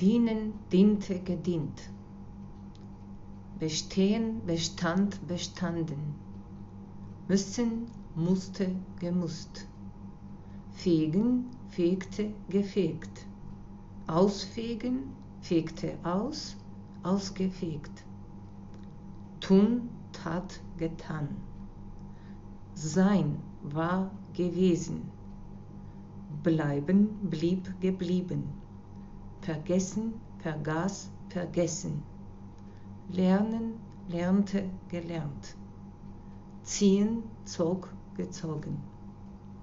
Dienen, diente, gedient. Bestehen, bestand, bestanden. Müssen, musste, gemusst. Fegen, fegte, gefegt. Ausfegen, fegte aus, ausgefegt. Tun, tat, getan. Sein war gewesen. Bleiben, blieb, geblieben. Vergessen, vergaß, vergessen. Lernen, lernte, gelernt. Ziehen, zog, gezogen.